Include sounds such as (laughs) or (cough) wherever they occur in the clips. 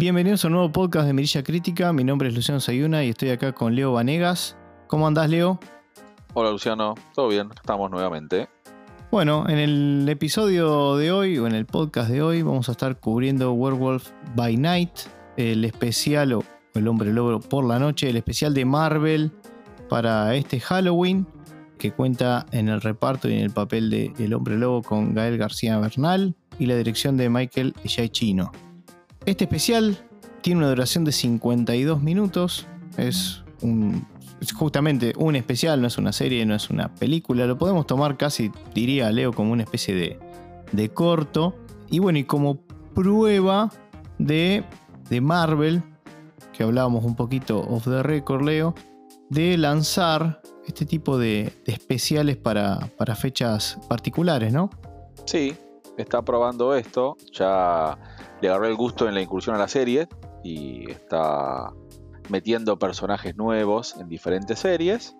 Bienvenidos a un nuevo podcast de Mirilla Crítica. Mi nombre es Luciano Sayuna y estoy acá con Leo Vanegas. ¿Cómo andás, Leo? Hola, Luciano. ¿Todo bien? Estamos nuevamente. Bueno, en el episodio de hoy o en el podcast de hoy vamos a estar cubriendo Werewolf by Night, el especial o el hombre lobo por la noche, el especial de Marvel para este Halloween que cuenta en el reparto y en el papel de El hombre lobo con Gael García Bernal y la dirección de Michael Giacchino. Este especial tiene una duración de 52 minutos, es un es justamente un especial, no es una serie, no es una película. Lo podemos tomar casi, diría Leo, como una especie de, de corto. Y bueno, y como prueba de, de Marvel, que hablábamos un poquito off the record, Leo, de lanzar este tipo de, de especiales para, para fechas particulares, ¿no? Sí, está probando esto. Ya le agarré el gusto en la incursión a la serie y está metiendo personajes nuevos en diferentes series.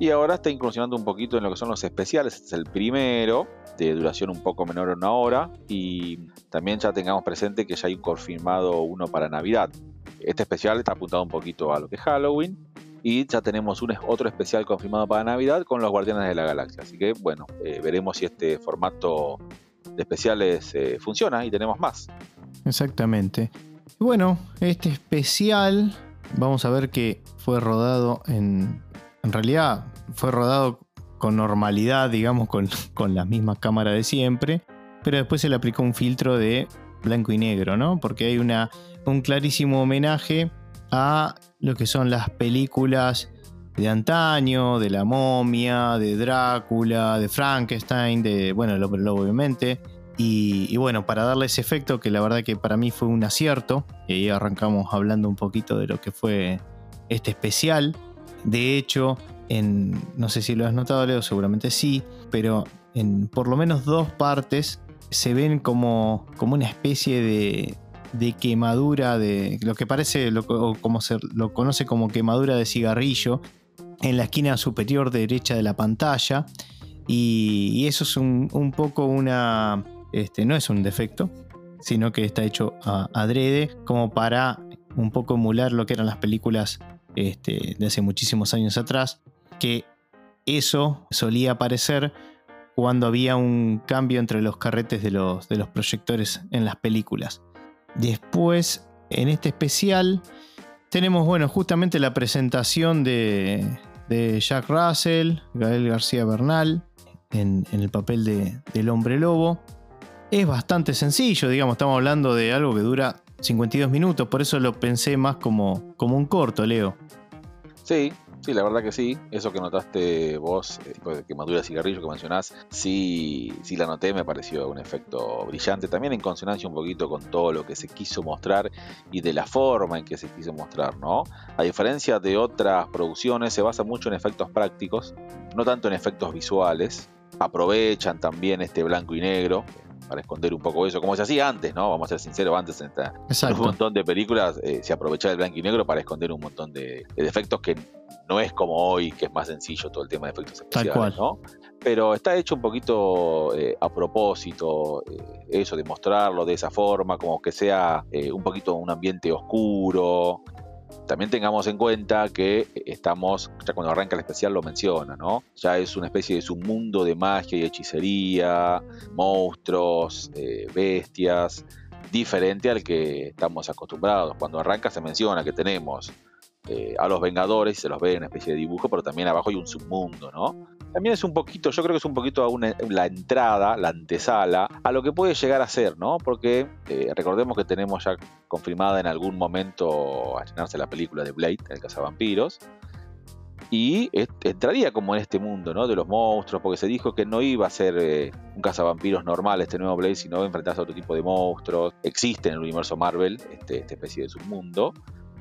Y ahora está incursionando un poquito en lo que son los especiales. Este es el primero, de duración un poco menor a una hora. Y también ya tengamos presente que ya hay confirmado uno para Navidad. Este especial está apuntado un poquito a lo que es Halloween. Y ya tenemos un, otro especial confirmado para Navidad con los Guardianes de la Galaxia. Así que bueno, eh, veremos si este formato especiales eh, funciona y tenemos más. Exactamente. Bueno, este especial vamos a ver que fue rodado en. En realidad, fue rodado con normalidad, digamos, con, (laughs) con la misma cámara de siempre. Pero después se le aplicó un filtro de blanco y negro, ¿no? Porque hay una, un clarísimo homenaje a lo que son las películas de antaño, de la momia, de Drácula, de Frankenstein, de, bueno, el hombre lobo obviamente. Y, bueno, para darle ese efecto que la verdad que para mí fue un acierto, y ahí arrancamos hablando un poquito de lo que fue este especial. De hecho, en, no sé si lo has notado Leo, seguramente sí, pero en por lo menos dos partes se ven como, como una especie de, de quemadura de lo que parece, lo, o como se lo conoce como quemadura de cigarrillo, en la esquina superior derecha de la pantalla. Y, eso es un, un poco una, este, no es un defecto, sino que está hecho a, adrede como para un poco emular lo que eran las películas este, de hace muchísimos años atrás, que eso solía aparecer cuando había un cambio entre los carretes de los, de los proyectores en las películas. Después, en este especial, tenemos, bueno, justamente la presentación de, de Jack Russell, Gael García Bernal, en, el papel de, del hombre lobo. Es bastante sencillo, digamos, estamos hablando de algo que dura 52 minutos, por eso lo pensé más como, como un corto, Leo. Sí, sí, la verdad que sí. Eso que notaste vos, el tipo de quemadura de cigarrillo que mencionás, sí, sí la noté, me pareció un efecto brillante. También en consonancia un poquito con todo lo que se quiso mostrar y de la forma en que se quiso mostrar, ¿no? A diferencia de otras producciones, se basa mucho en efectos prácticos, no tanto en efectos visuales. Aprovechan también este blanco y negro, para esconder un poco eso, como se hacía antes, ¿no? Vamos a ser sinceros, antes en, esta, en (laughs) un montón de películas eh, se aprovechaba el blanco y negro para esconder un montón de, de, defectos que no es como hoy, que es más sencillo todo el tema de efectos especiales, Tal cual. ¿no? Pero está hecho un poquito eh, a propósito, eh, eso, de mostrarlo de esa forma, como que sea eh, un poquito un ambiente oscuro, también tengamos en cuenta que estamos, ya cuando arranca el especial lo menciona, ¿no? Ya es una especie de submundo de magia y hechicería, monstruos, bestias, diferente al que estamos acostumbrados. Cuando arranca se menciona que tenemos eh, a los Vengadores, se los ve en una especie de dibujo, pero también abajo hay un submundo, ¿no? También es un poquito, yo creo que es un poquito una, la entrada, la antesala, a lo que puede llegar a ser, ¿no? Porque eh, recordemos que tenemos ya confirmada en algún momento a estrenarse la película de Blade, el cazavampiros, y entraría como en este mundo, ¿no? De los monstruos, porque se dijo que no iba a ser eh, un cazavampiros normal este nuevo Blade, sino enfrentarse a otro tipo de monstruos. Existe en el universo Marvel este, esta especie de submundo.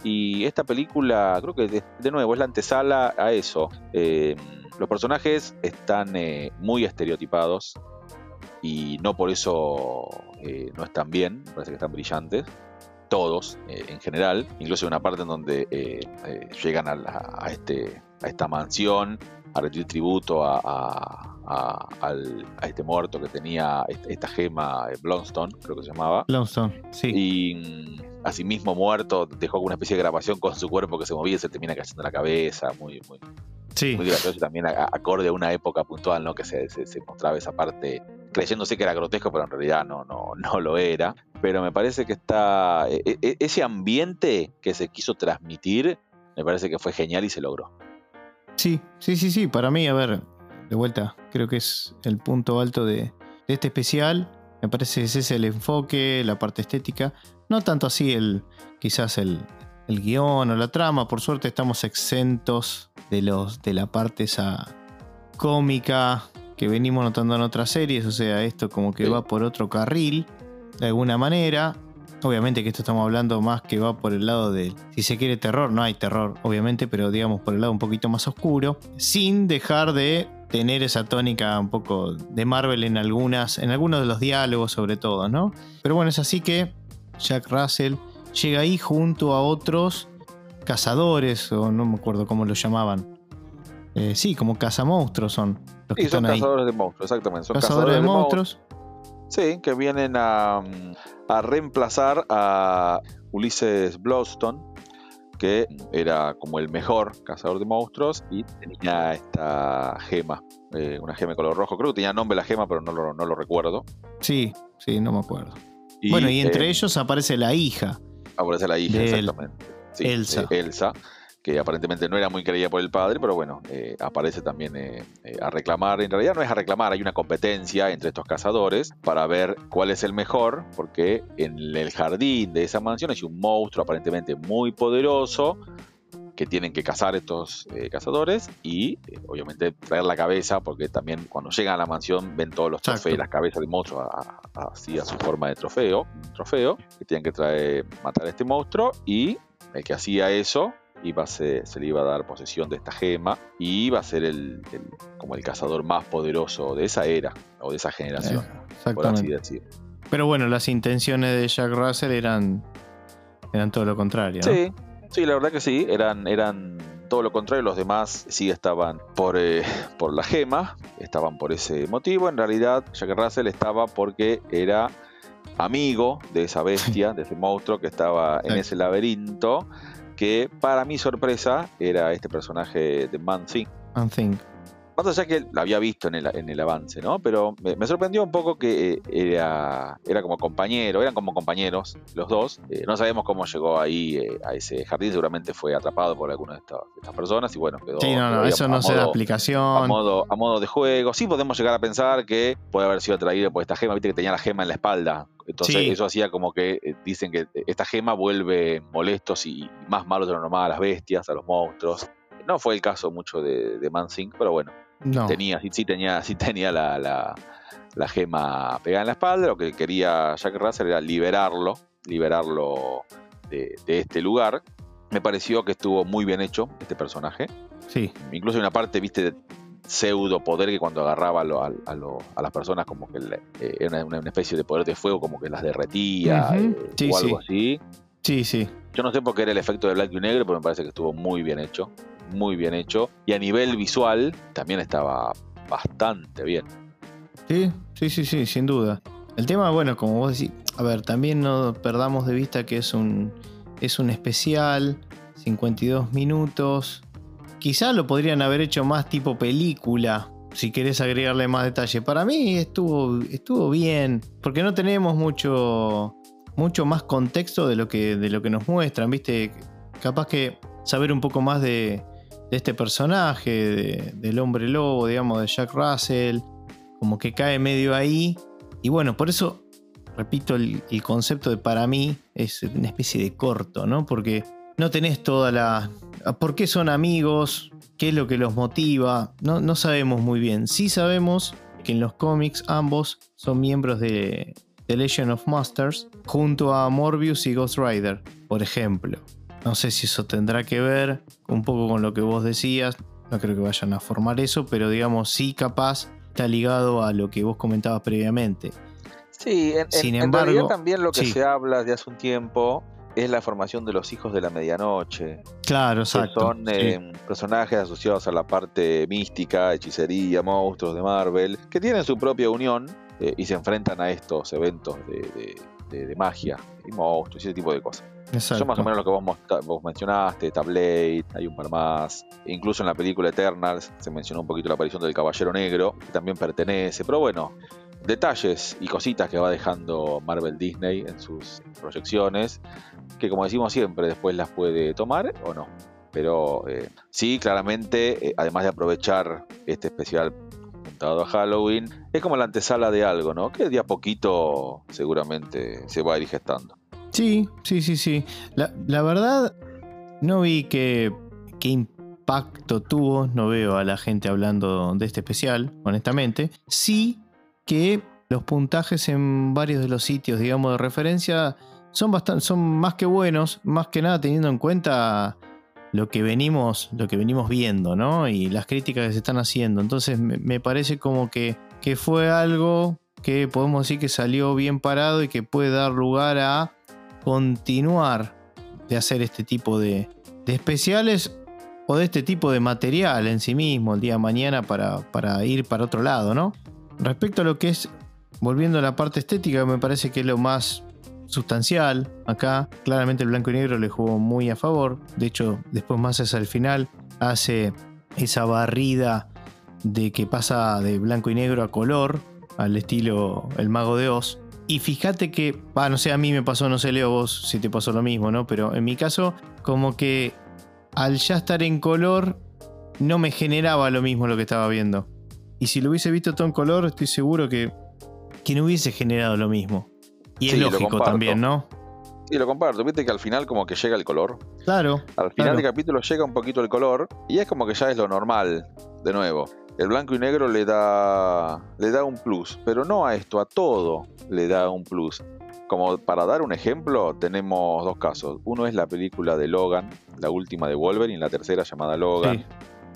Y esta película, creo que de, nuevo es la antesala a eso. Eh, los personajes están eh, muy estereotipados y no por eso eh, no están bien, parece que están brillantes. Todos, eh, en general, incluso hay una parte en donde llegan a, la, a, este, a esta mansión a rendir tributo a, a, este muerto que tenía esta gema Blonstone, creo que se llamaba. Blonstone, sí. Y mm, asimismo muerto dejó una especie de grabación con su cuerpo que se movía y se termina cayendo la cabeza, muy, muy, sí. muy gracioso también acorde a una época puntual, ¿no? Que se, se, mostraba esa parte creyéndose que era grotesco, pero en realidad no, no, no lo era. Pero me parece que está. E, e, ese ambiente que se quiso transmitir, me parece que fue genial y se logró. Sí, sí, sí, sí. Para mí, a ver, de vuelta, creo que es el punto alto de, este especial. Me parece que ese es el enfoque, la parte estética. No tanto así el, quizás el, el guion o la trama. Por suerte estamos exentos de, los, de la parte esa cómica que venimos notando en otras series. O sea, esto como que va por otro carril, de alguna manera. Obviamente que esto estamos hablando más que va por el lado de, si se quiere terror, no hay terror, obviamente, pero digamos por el lado un poquito más oscuro, sin dejar de tener esa tónica un poco de Marvel en algunas, en algunos de los diálogos sobre todo, ¿no? Pero bueno, es así que Jack Russell llega ahí junto a otros cazadores, o no me acuerdo cómo lo llamaban. Eh, sí, como cazamonstruos son los que son cazadores de monstruos, exactamente. Son cazadores, de, monstruos. Sí, que vienen a, a reemplazar a Ulises Blowstone, que era como el mejor cazador de monstruos y tenía esta gema, eh, una gema de color rojo. Creo que tenía nombre la gema, pero no lo, no lo recuerdo. Sí, sí, no me acuerdo. bueno, y entre eh, ellos aparece la hija. Aparece la hija, exactamente. Elsa. Eh, Elsa que aparentemente no era muy querida por el padre, pero bueno, eh, aparece también eh, eh, a reclamar. En realidad no es a reclamar, hay una competencia entre estos cazadores para ver cuál es el mejor, porque en el jardín de esa mansión hay un monstruo aparentemente muy poderoso que tienen que cazar estos cazadores y obviamente traer la cabeza, porque también cuando llegan a la mansión ven todos los trofeos, las cabezas del monstruo así a, su forma de trofeo, trofeo, que tienen que traer, matar a este monstruo y el que hacía eso iba se, se, le iba a dar posesión de esta gema y iba a ser el, como el cazador más poderoso de esa era o de esa generación, eh, por así decir. Pero bueno, las intenciones de Jack Russell eran, eran todo lo contrario. Sí, sí, la verdad que sí, eran, eran todo lo contrario, los demás sí estaban por, eh, por la gema, estaban por ese motivo, en realidad Jack Russell estaba porque era amigo de esa bestia, de ese monstruo que estaba en ese laberinto que para mi sorpresa era este personaje de Man Thing. Man Thing. Más allá que la había visto en el, en el avance, ¿no? Pero me, sorprendió un poco que eh, era, era como compañero, eran como compañeros los dos. Eh, no sabemos cómo llegó ahí eh, a ese jardín, seguramente fue atrapado por alguna de estas, personas y bueno, quedó. Sí, no, no, eso no se da explicación. A modo, a modo de juego. Sí, podemos llegar a pensar que puede haber sido atraído por esta gema, viste que tenía la gema en la espalda. Entonces eso hacía como que dicen que esta gema vuelve molestos y más malos de lo normal a las bestias, a los monstruos. No fue el caso mucho de, de Mansing, pero bueno, Tenía, sí, tenía, sí tenía la, la, gema pegada en la espalda. Lo que quería Jack Russell era liberarlo, liberarlo de, este lugar. Me pareció que estuvo muy bien hecho este personaje. Sí. Incluso hay una parte, viste, de pseudo poder que cuando agarraba a, a, las personas como que eh, era una, especie de poder de fuego como que las derretía eh, o algo así. Sí, sí. Yo no sé por qué era el efecto de blanco y negro, pero me parece que estuvo muy bien hecho muy bien hecho. Y a nivel visual también estaba bastante bien. Sí, sí, sí, sí, sin duda. El tema, bueno, como vos decís, a ver, también no perdamos de vista que es un, es un especial, 52 minutos. Quizá lo podrían haber hecho más tipo película, si querés agregarle más detalle. Para mí estuvo, estuvo bien, porque no tenemos mucho, mucho más contexto de lo, que, de lo que nos muestran, ¿viste? Capaz que saber un poco más de, de este personaje, del hombre lobo, digamos, de Jack Russell, como que cae medio ahí. Y bueno, por eso, repito, el, concepto de para mí es una especie de corto, ¿no? Porque no tenés toda la... ¿Por qué son amigos? ¿Qué es lo que los motiva? No, no sabemos muy bien. Sí sabemos que en los cómics ambos son miembros de The Legend of Masters junto a Morbius y Ghost Rider, por ejemplo. No sé si eso tendrá que ver un poco con lo que vos decías. No creo que vayan a formar eso, pero digamos, sí capaz está ligado a lo que vos comentabas previamente. Sí, en, Sin embargo, realidad también lo que se habla de hace un tiempo es la formación de los hijos de la medianoche. Claro, exacto. Son eh, personajes asociados a la parte mística, hechicería, monstruos de Marvel, que tienen su propia unión eh, y se enfrentan a estos eventos de, magia y monstruos y ese tipo de cosas. Son más o menos lo que vos, vos mencionaste, Tablade, hay un par más. Incluso en la película Eternals se mencionó un poquito la aparición del Caballero Negro, que también pertenece. Pero bueno, detalles y cositas que va dejando Marvel Disney en sus proyecciones, que como decimos siempre, después las puede tomar o no. Pero eh, sí, claramente, eh, además de aprovechar este especial puntado a Halloween, es como la antesala de algo, ¿no? Que de a poquito seguramente se va a. Sí, sí, sí, sí. La, verdad, no vi qué, qué impacto tuvo, no veo a la gente hablando de este especial, honestamente. Sí que los puntajes en varios de los sitios, digamos, de referencia son, bastante, son más que buenos, más que nada teniendo en cuenta lo que venimos, lo que venimos viendo, ¿no? Y las críticas que se están haciendo. Entonces me, parece como que, que fue algo que podemos decir que salió bien parado y que puede dar lugar a continuar de hacer este tipo de, especiales o de este tipo de material en sí mismo el día de mañana para, para ir para otro lado, ¿no? Respecto a lo que es, volviendo a la parte estética, me parece que es lo más sustancial acá. Claramente el blanco y negro le jugó muy a favor. De hecho, después más hacia el final, hace esa barrida de que pasa de blanco y negro a color, al estilo El Mago de Oz. Y fíjate que, ah, no sé, a mí me pasó, no sé, Leo, vos si te pasó lo mismo, ¿no? Pero en mi caso, como que al ya estar en color, no me generaba lo mismo lo que estaba viendo. Y si lo hubiese visto todo en color, estoy seguro que, que no hubiese generado lo mismo. Y es lógico también, ¿no? Sí, lo comparto. Viste que al final como que llega el color. Claro. Al final del capítulo llega un poquito el color y es como que ya es lo normal, de nuevo. El blanco y negro le da, le da un plus, pero no a esto, a todo le da un plus. Como para dar un ejemplo, tenemos dos casos. Uno es la película de Logan, la última de Wolverine, la tercera llamada Logan,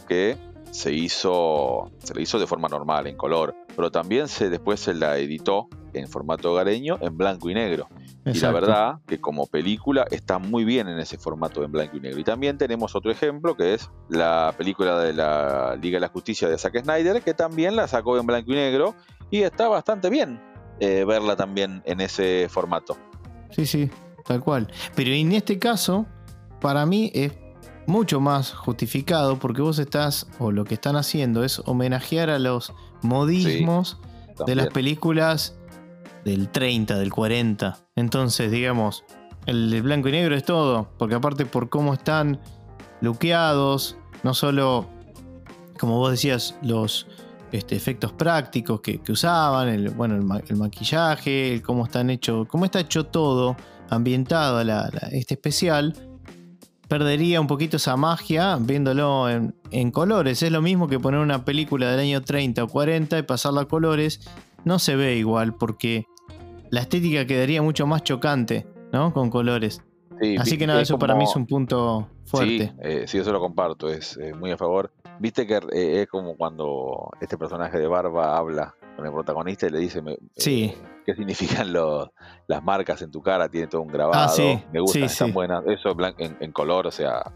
que se hizo, se le hizo de forma normal, en color, pero también se, después se la editó en formato hogareño en blanco y negro. Y la verdad que como película está muy bien en ese formato en blanco y negro. Y también tenemos otro ejemplo que es la película de la Liga de la Justicia de Zack Snyder, que también la sacó en blanco y negro y está bastante bien eh, verla también en ese formato. Sí, sí, tal cual. Pero en este caso, para mí es mucho más justificado porque vos estás, o lo que están haciendo es homenajear a los modismos de las películas del 30, del 40. Entonces, digamos, el de blanco y negro es todo, porque aparte por cómo están luqueados, no solo, como vos decías, los este, efectos prácticos que, usaban, el, bueno, el, maquillaje, cómo están hecho, cómo está hecho todo ambientado a este especial, perdería un poquito esa magia viéndolo en, colores. Es lo mismo que poner una película del año 30 o 40 y pasarla a colores. No se ve igual porque la estética quedaría mucho más chocante, ¿no? Con colores. Así que nada, eso para mí es un punto fuerte. Sí, eh, sí eso lo comparto, es muy a favor. Viste que eh, es como cuando este personaje de Barba habla con el protagonista y le dice sí. Eh, qué significan las marcas en tu cara, tiene todo un grabado, ah, sí, me gustan, están buenas, eso en, en, color, o sea,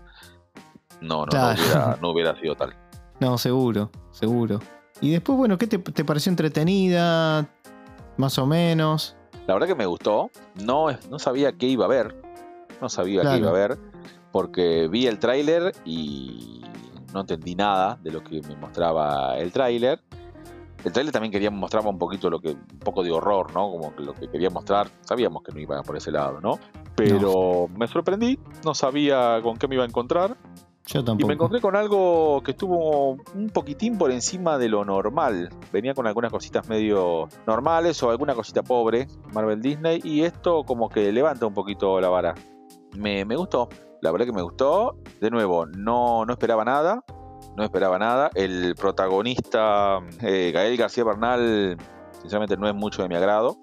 no, no, no, hubiera, sido tal. No, seguro, seguro. Y después, bueno, ¿qué te, pareció entretenida? Más o menos. La verdad que me gustó, no, no sabía qué iba a ver, no sabía qué iba a ver, porque vi el tráiler y no entendí nada de lo que me mostraba el tráiler el trailer también quería mostrar un poquito lo que, un poco de horror, ¿no? Como que lo que quería mostrar, sabíamos que no iba por ese lado, ¿no? Pero me sorprendí, no sabía con qué me iba a encontrar. Yo tampoco. Y me encontré con algo que estuvo un poquitín por encima de lo normal. Venía con algunas cositas medio normales o alguna cosita pobre, Marvel Disney, y esto como que levanta un poquito la vara. Me, me gustó, la verdad que me gustó. De nuevo, no, no esperaba nada no esperaba nada. El protagonista, eh, Gael García Bernal, sinceramente no es mucho de mi agrado,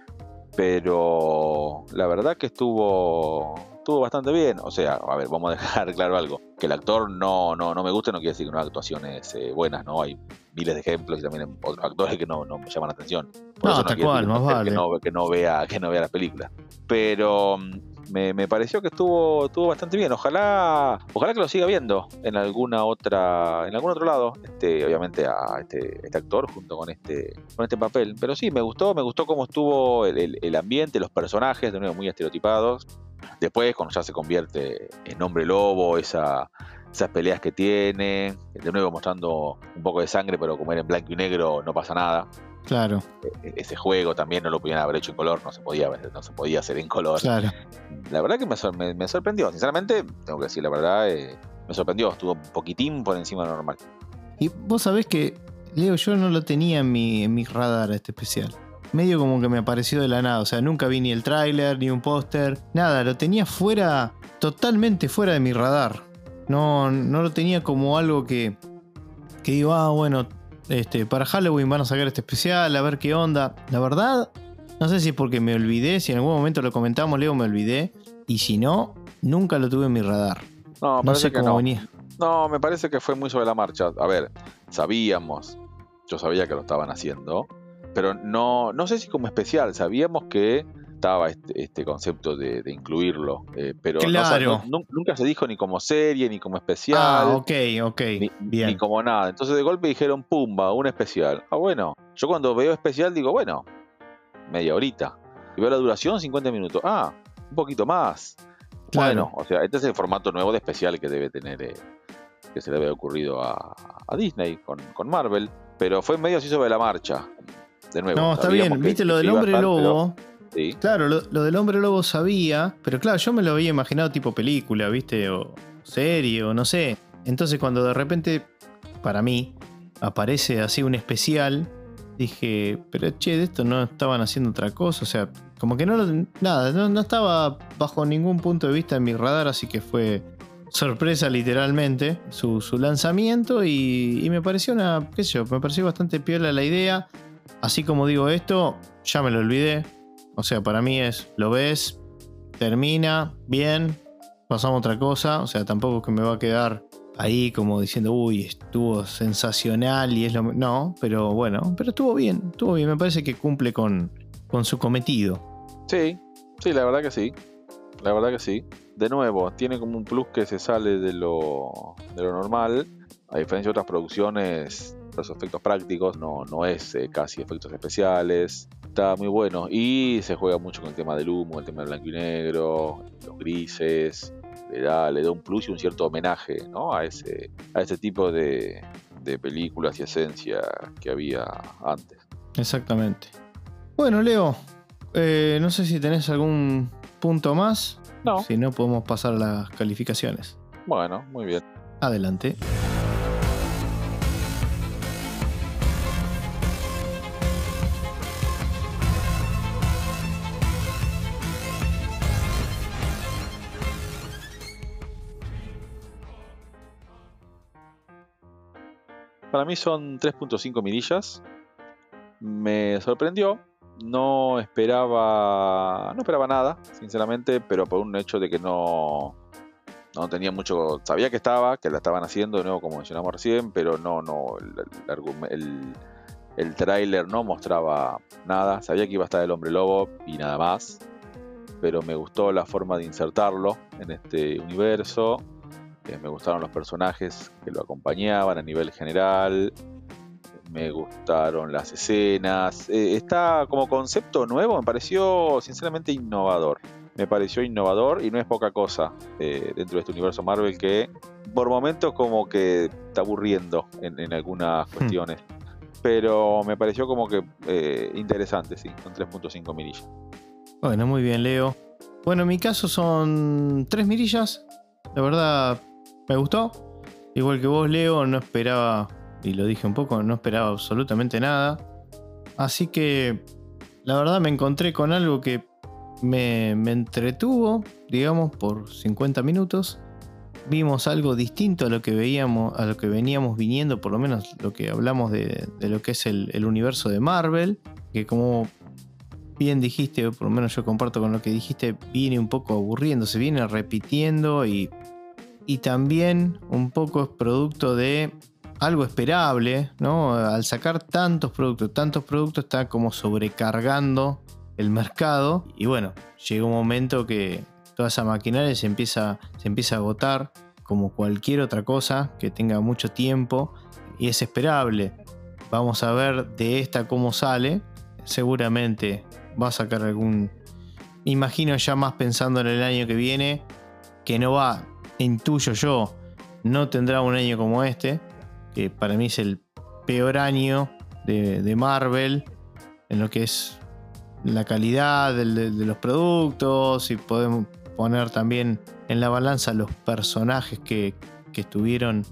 pero la verdad que estuvo, estuvo bastante bien. O sea, a ver, vamos a dejar (laughs) claro algo. Que el actor no, no, no me guste no quiere decir que no hay actuaciones eh, buenas, ¿no? Hay miles de ejemplos y también otros actores que no, no me llaman la atención. no, tal cual, más (laughs) vale. Que no, que no, vea, que no vea las películas. Pero Me, me pareció que estuvo, estuvo bastante bien. Ojalá, ojalá que lo siga viendo en alguna otra, en algún otro lado. Este, obviamente a este, este actor junto con este, con este papel. Pero sí, me gustó, me gustó cómo estuvo el, ambiente, los personajes, de nuevo muy estereotipados. Después, cuando ya se convierte en hombre lobo, esa, esas peleas que tiene, de nuevo mostrando un poco de sangre, pero como era en blanco y negro, no pasa nada. Claro, E- Ese juego también no lo podían haber hecho en color, no se podía, no se podía hacer en color. claro. La verdad que me, sor- me- me sorprendió, sinceramente, tengo que decir la verdad, eh, me sorprendió, estuvo un poquitín por encima de lo normal. Y vos sabés que, Leo, yo no lo tenía en mi, en mi radar este especial. Medio como que me apareció de la nada. O sea, nunca vi ni el tráiler, ni un póster. Nada, lo tenía fuera, totalmente fuera de mi radar. No, no lo tenía como algo que, que digo, ah, bueno, este, para Halloween van a sacar este especial, a ver qué onda. La verdad, no sé si es porque me olvidé, si en algún momento lo comentamos, Leo, me olvidé. Y si no, nunca lo tuve en mi radar. No, No parece sé que cómo no. venía. No, me parece que fue muy sobre la marcha. A ver, sabíamos, yo sabía que lo estaban haciendo, pero no, no sé si como especial, sabíamos que estaba este, este concepto de, de incluirlo, eh, pero Claro. no- nunca se dijo ni como serie, ni como especial, Ah, ok, ok. ni, Bien. ni como nada. Entonces de golpe dijeron, pumba, un especial. Ah, bueno, yo cuando veo especial digo, bueno, media horita. Y veo la duración, 50 minutos. Ah, un poquito más. Claro. Bueno, o sea, este es el formato nuevo de especial que debe tener, eh, que se le había ocurrido a, a Disney con, con Marvel, pero fue medio así sobre la marcha. De nuevo. No, está bien. Viste lo del hombre lobo. pero- Claro, lo, del hombre lobo sabía, pero claro, yo me lo había imaginado tipo película, ¿viste? O serie, o no sé. Entonces cuando de repente, para mí, aparece así un especial, dije, pero che, de esto no estaban haciendo otra cosa, o sea, como que no, nada, no, no estaba bajo ningún punto de vista en mi radar, así que fue sorpresa literalmente su, su lanzamiento y, y me pareció una, qué sé yo, me pareció bastante piola la idea. Así como digo esto, ya me lo olvidé, o sea, para mí es, lo ves, termina, bien, pasamos a otra cosa. O sea, tampoco es que me va a quedar ahí como diciendo, uy, estuvo sensacional y es lo... No, pero bueno, pero estuvo bien, estuvo bien. Me parece que cumple con, con su cometido. Sí, sí, la verdad que sí. La verdad que sí. De nuevo, tiene como un plus que se sale de lo, de lo normal. A diferencia de otras producciones, los efectos prácticos no, no es eh, casi efectos especiales. Está muy bueno. Y se juega mucho con el tema del humo, el tema del blanco y negro, los grises. Le da, le da un plus y un cierto homenaje ¿no? a, ese, a ese tipo de, de películas y esencia que había antes. Exactamente. Bueno, Leo, eh, no sé si tenés algún punto más. No, Si no, podemos pasar a las calificaciones. bueno, muy bien. Adelante. Para mí son 3.5 mirillas. Me sorprendió. No esperaba. No esperaba nada, sinceramente, pero por un hecho de que no. No tenía mucho. Sabía que estaba, que la estaban haciendo nuevo, como mencionamos recién, pero no, no. El, el, el tráiler no mostraba nada. Sabía que iba a estar el hombre lobo y nada más. Pero me gustó la forma de insertarlo en este universo. Eh, me gustaron los personajes que lo acompañaban a nivel general. Me gustaron las escenas. Eh, está como concepto nuevo, me pareció sinceramente innovador. Me pareció innovador y no es poca cosa eh, dentro de este universo Marvel que por momentos como que está aburriendo en, en algunas cuestiones. Pero me pareció como que interesante, sí, con 3.5 mirillas. Bueno, muy bien, Leo. Bueno, en mi caso son tres mirillas. La verdad, me gustó. Igual que vos, Leo, no esperaba, y lo dije un poco, no esperaba absolutamente nada. Así que, la verdad, me encontré con algo que me, me entretuvo, digamos, por 50 minutos. Vimos algo distinto a lo que veíamos, a lo que veníamos viniendo, por lo menos lo que hablamos de, de lo que es el, el universo de Marvel. Que como bien dijiste, o por lo menos yo comparto con lo que dijiste, viene un poco aburriendo, se viene repitiendo y, y también un poco es producto de algo esperable, ¿no? Al sacar tantos productos, tantos productos está como sobrecargando el mercado y bueno, llega un momento que toda esa maquinaria se empieza, se empieza a agotar como cualquier otra cosa que tenga mucho tiempo y es esperable. Vamos a ver de esta cómo sale. Seguramente va a sacar algún... Imagino ya más pensando en el año que viene, que no va, intuyo yo, no tendrá un año como este, que para mí es el peor año de, Marvel en lo que es la calidad de, los productos y podemos poner también en la balanza los personajes que, que estuvieron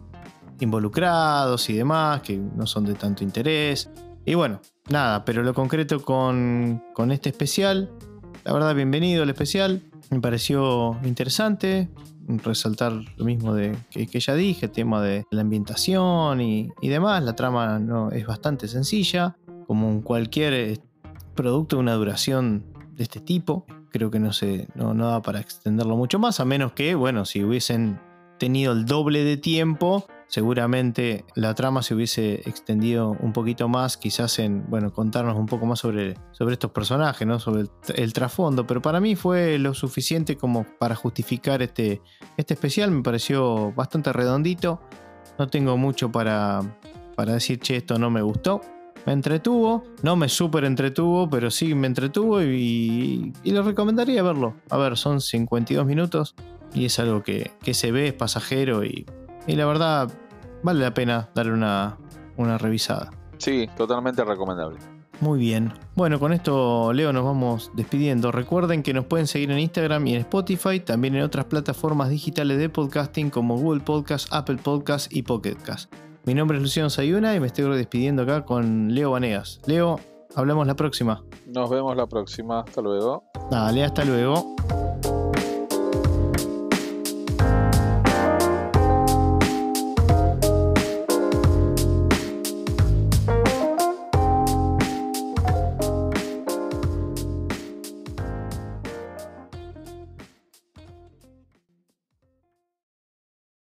involucrados y demás, que no son de tanto interés. Y bueno, nada, pero lo concreto con, con este especial, la verdad, bienvenido al especial, me pareció interesante, resaltar lo mismo de, que, ya dije, el tema de la ambientación y, demás. La trama no, es bastante sencilla, como en cualquier eh, producto de una duración de este tipo. Creo que no, se, no, no da para extenderlo mucho más, a menos que, bueno, si hubiesen tenido el doble de tiempo, seguramente la trama se hubiese extendido un poquito más, quizás en, bueno, contarnos un poco más sobre, sobre estos personajes, ¿no? Sobre el, trasfondo, pero para mí fue lo suficiente como para justificar este, este especial, me pareció bastante redondito, no tengo mucho para, para decir, che, esto no me gustó. Me entretuvo, no me súper entretuvo, pero sí me entretuvo y, y, lo recomendaría verlo. A ver, son 52 minutos y es algo que, que se ve, es pasajero y y la verdad, vale la pena darle una, una revisada. Sí, totalmente recomendable. Muy bien. Bueno, con esto, Leo, nos vamos despidiendo. Recuerden que nos pueden seguir en Instagram y en Spotify, también en otras plataformas digitales de podcasting como Google Podcast, Apple Podcast y Pocket Cast. Mi nombre es Luciano Sayuna y me estoy despidiendo acá con Leo Vanegas. Leo, hablamos la próxima. Nos vemos la próxima. Hasta luego. Dale, hasta luego.